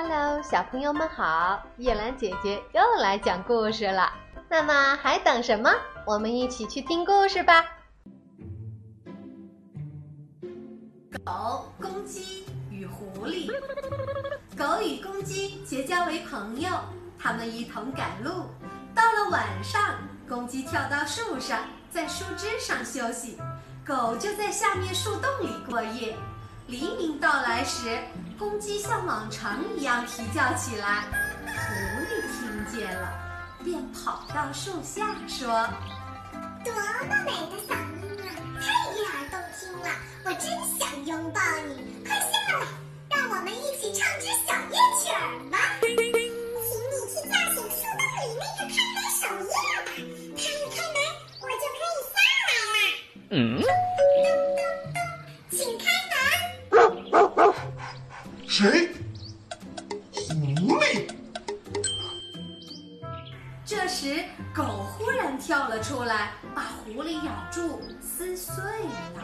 Hello，小朋友们好！叶兰姐姐又来讲故事了。那么还等什么？我们一起去听故事吧。狗、公鸡与狐狸。狗与公鸡结交为朋友，他们一同赶路。到了晚上，公鸡跳到树上，在树枝上休息，狗就在下面树洞里过夜。黎明到来时，公鸡像往常一样啼叫起来。狐狸听见了，便跑到树下说：“多么美的嗓音啊，太悦耳动听了！我真想拥抱你，快下来，让我们一起唱支小夜曲儿吧。请谁？狐狸。这时，狗忽然跳了出来，把狐狸咬住，撕碎了。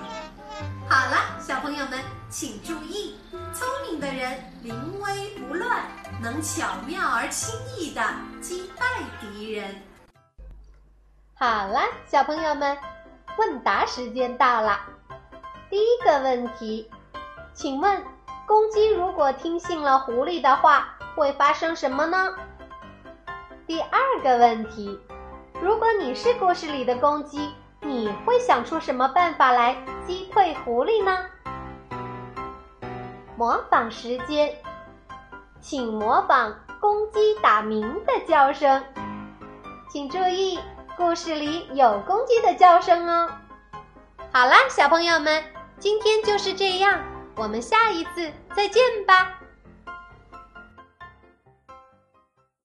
好了，小朋友们，请注意：聪明的人临危不乱，能巧妙而轻易的击败敌人。好了，小朋友们，问答时间到了。第一个问题，请问。公鸡如果听信了狐狸的话，会发生什么呢？第二个问题，如果你是故事里的公鸡，你会想出什么办法来击退狐狸呢？模仿时间，请模仿公鸡打鸣的叫声。请注意，故事里有公鸡的叫声哦。好啦，小朋友们，今天就是这样。我们下一次再见吧。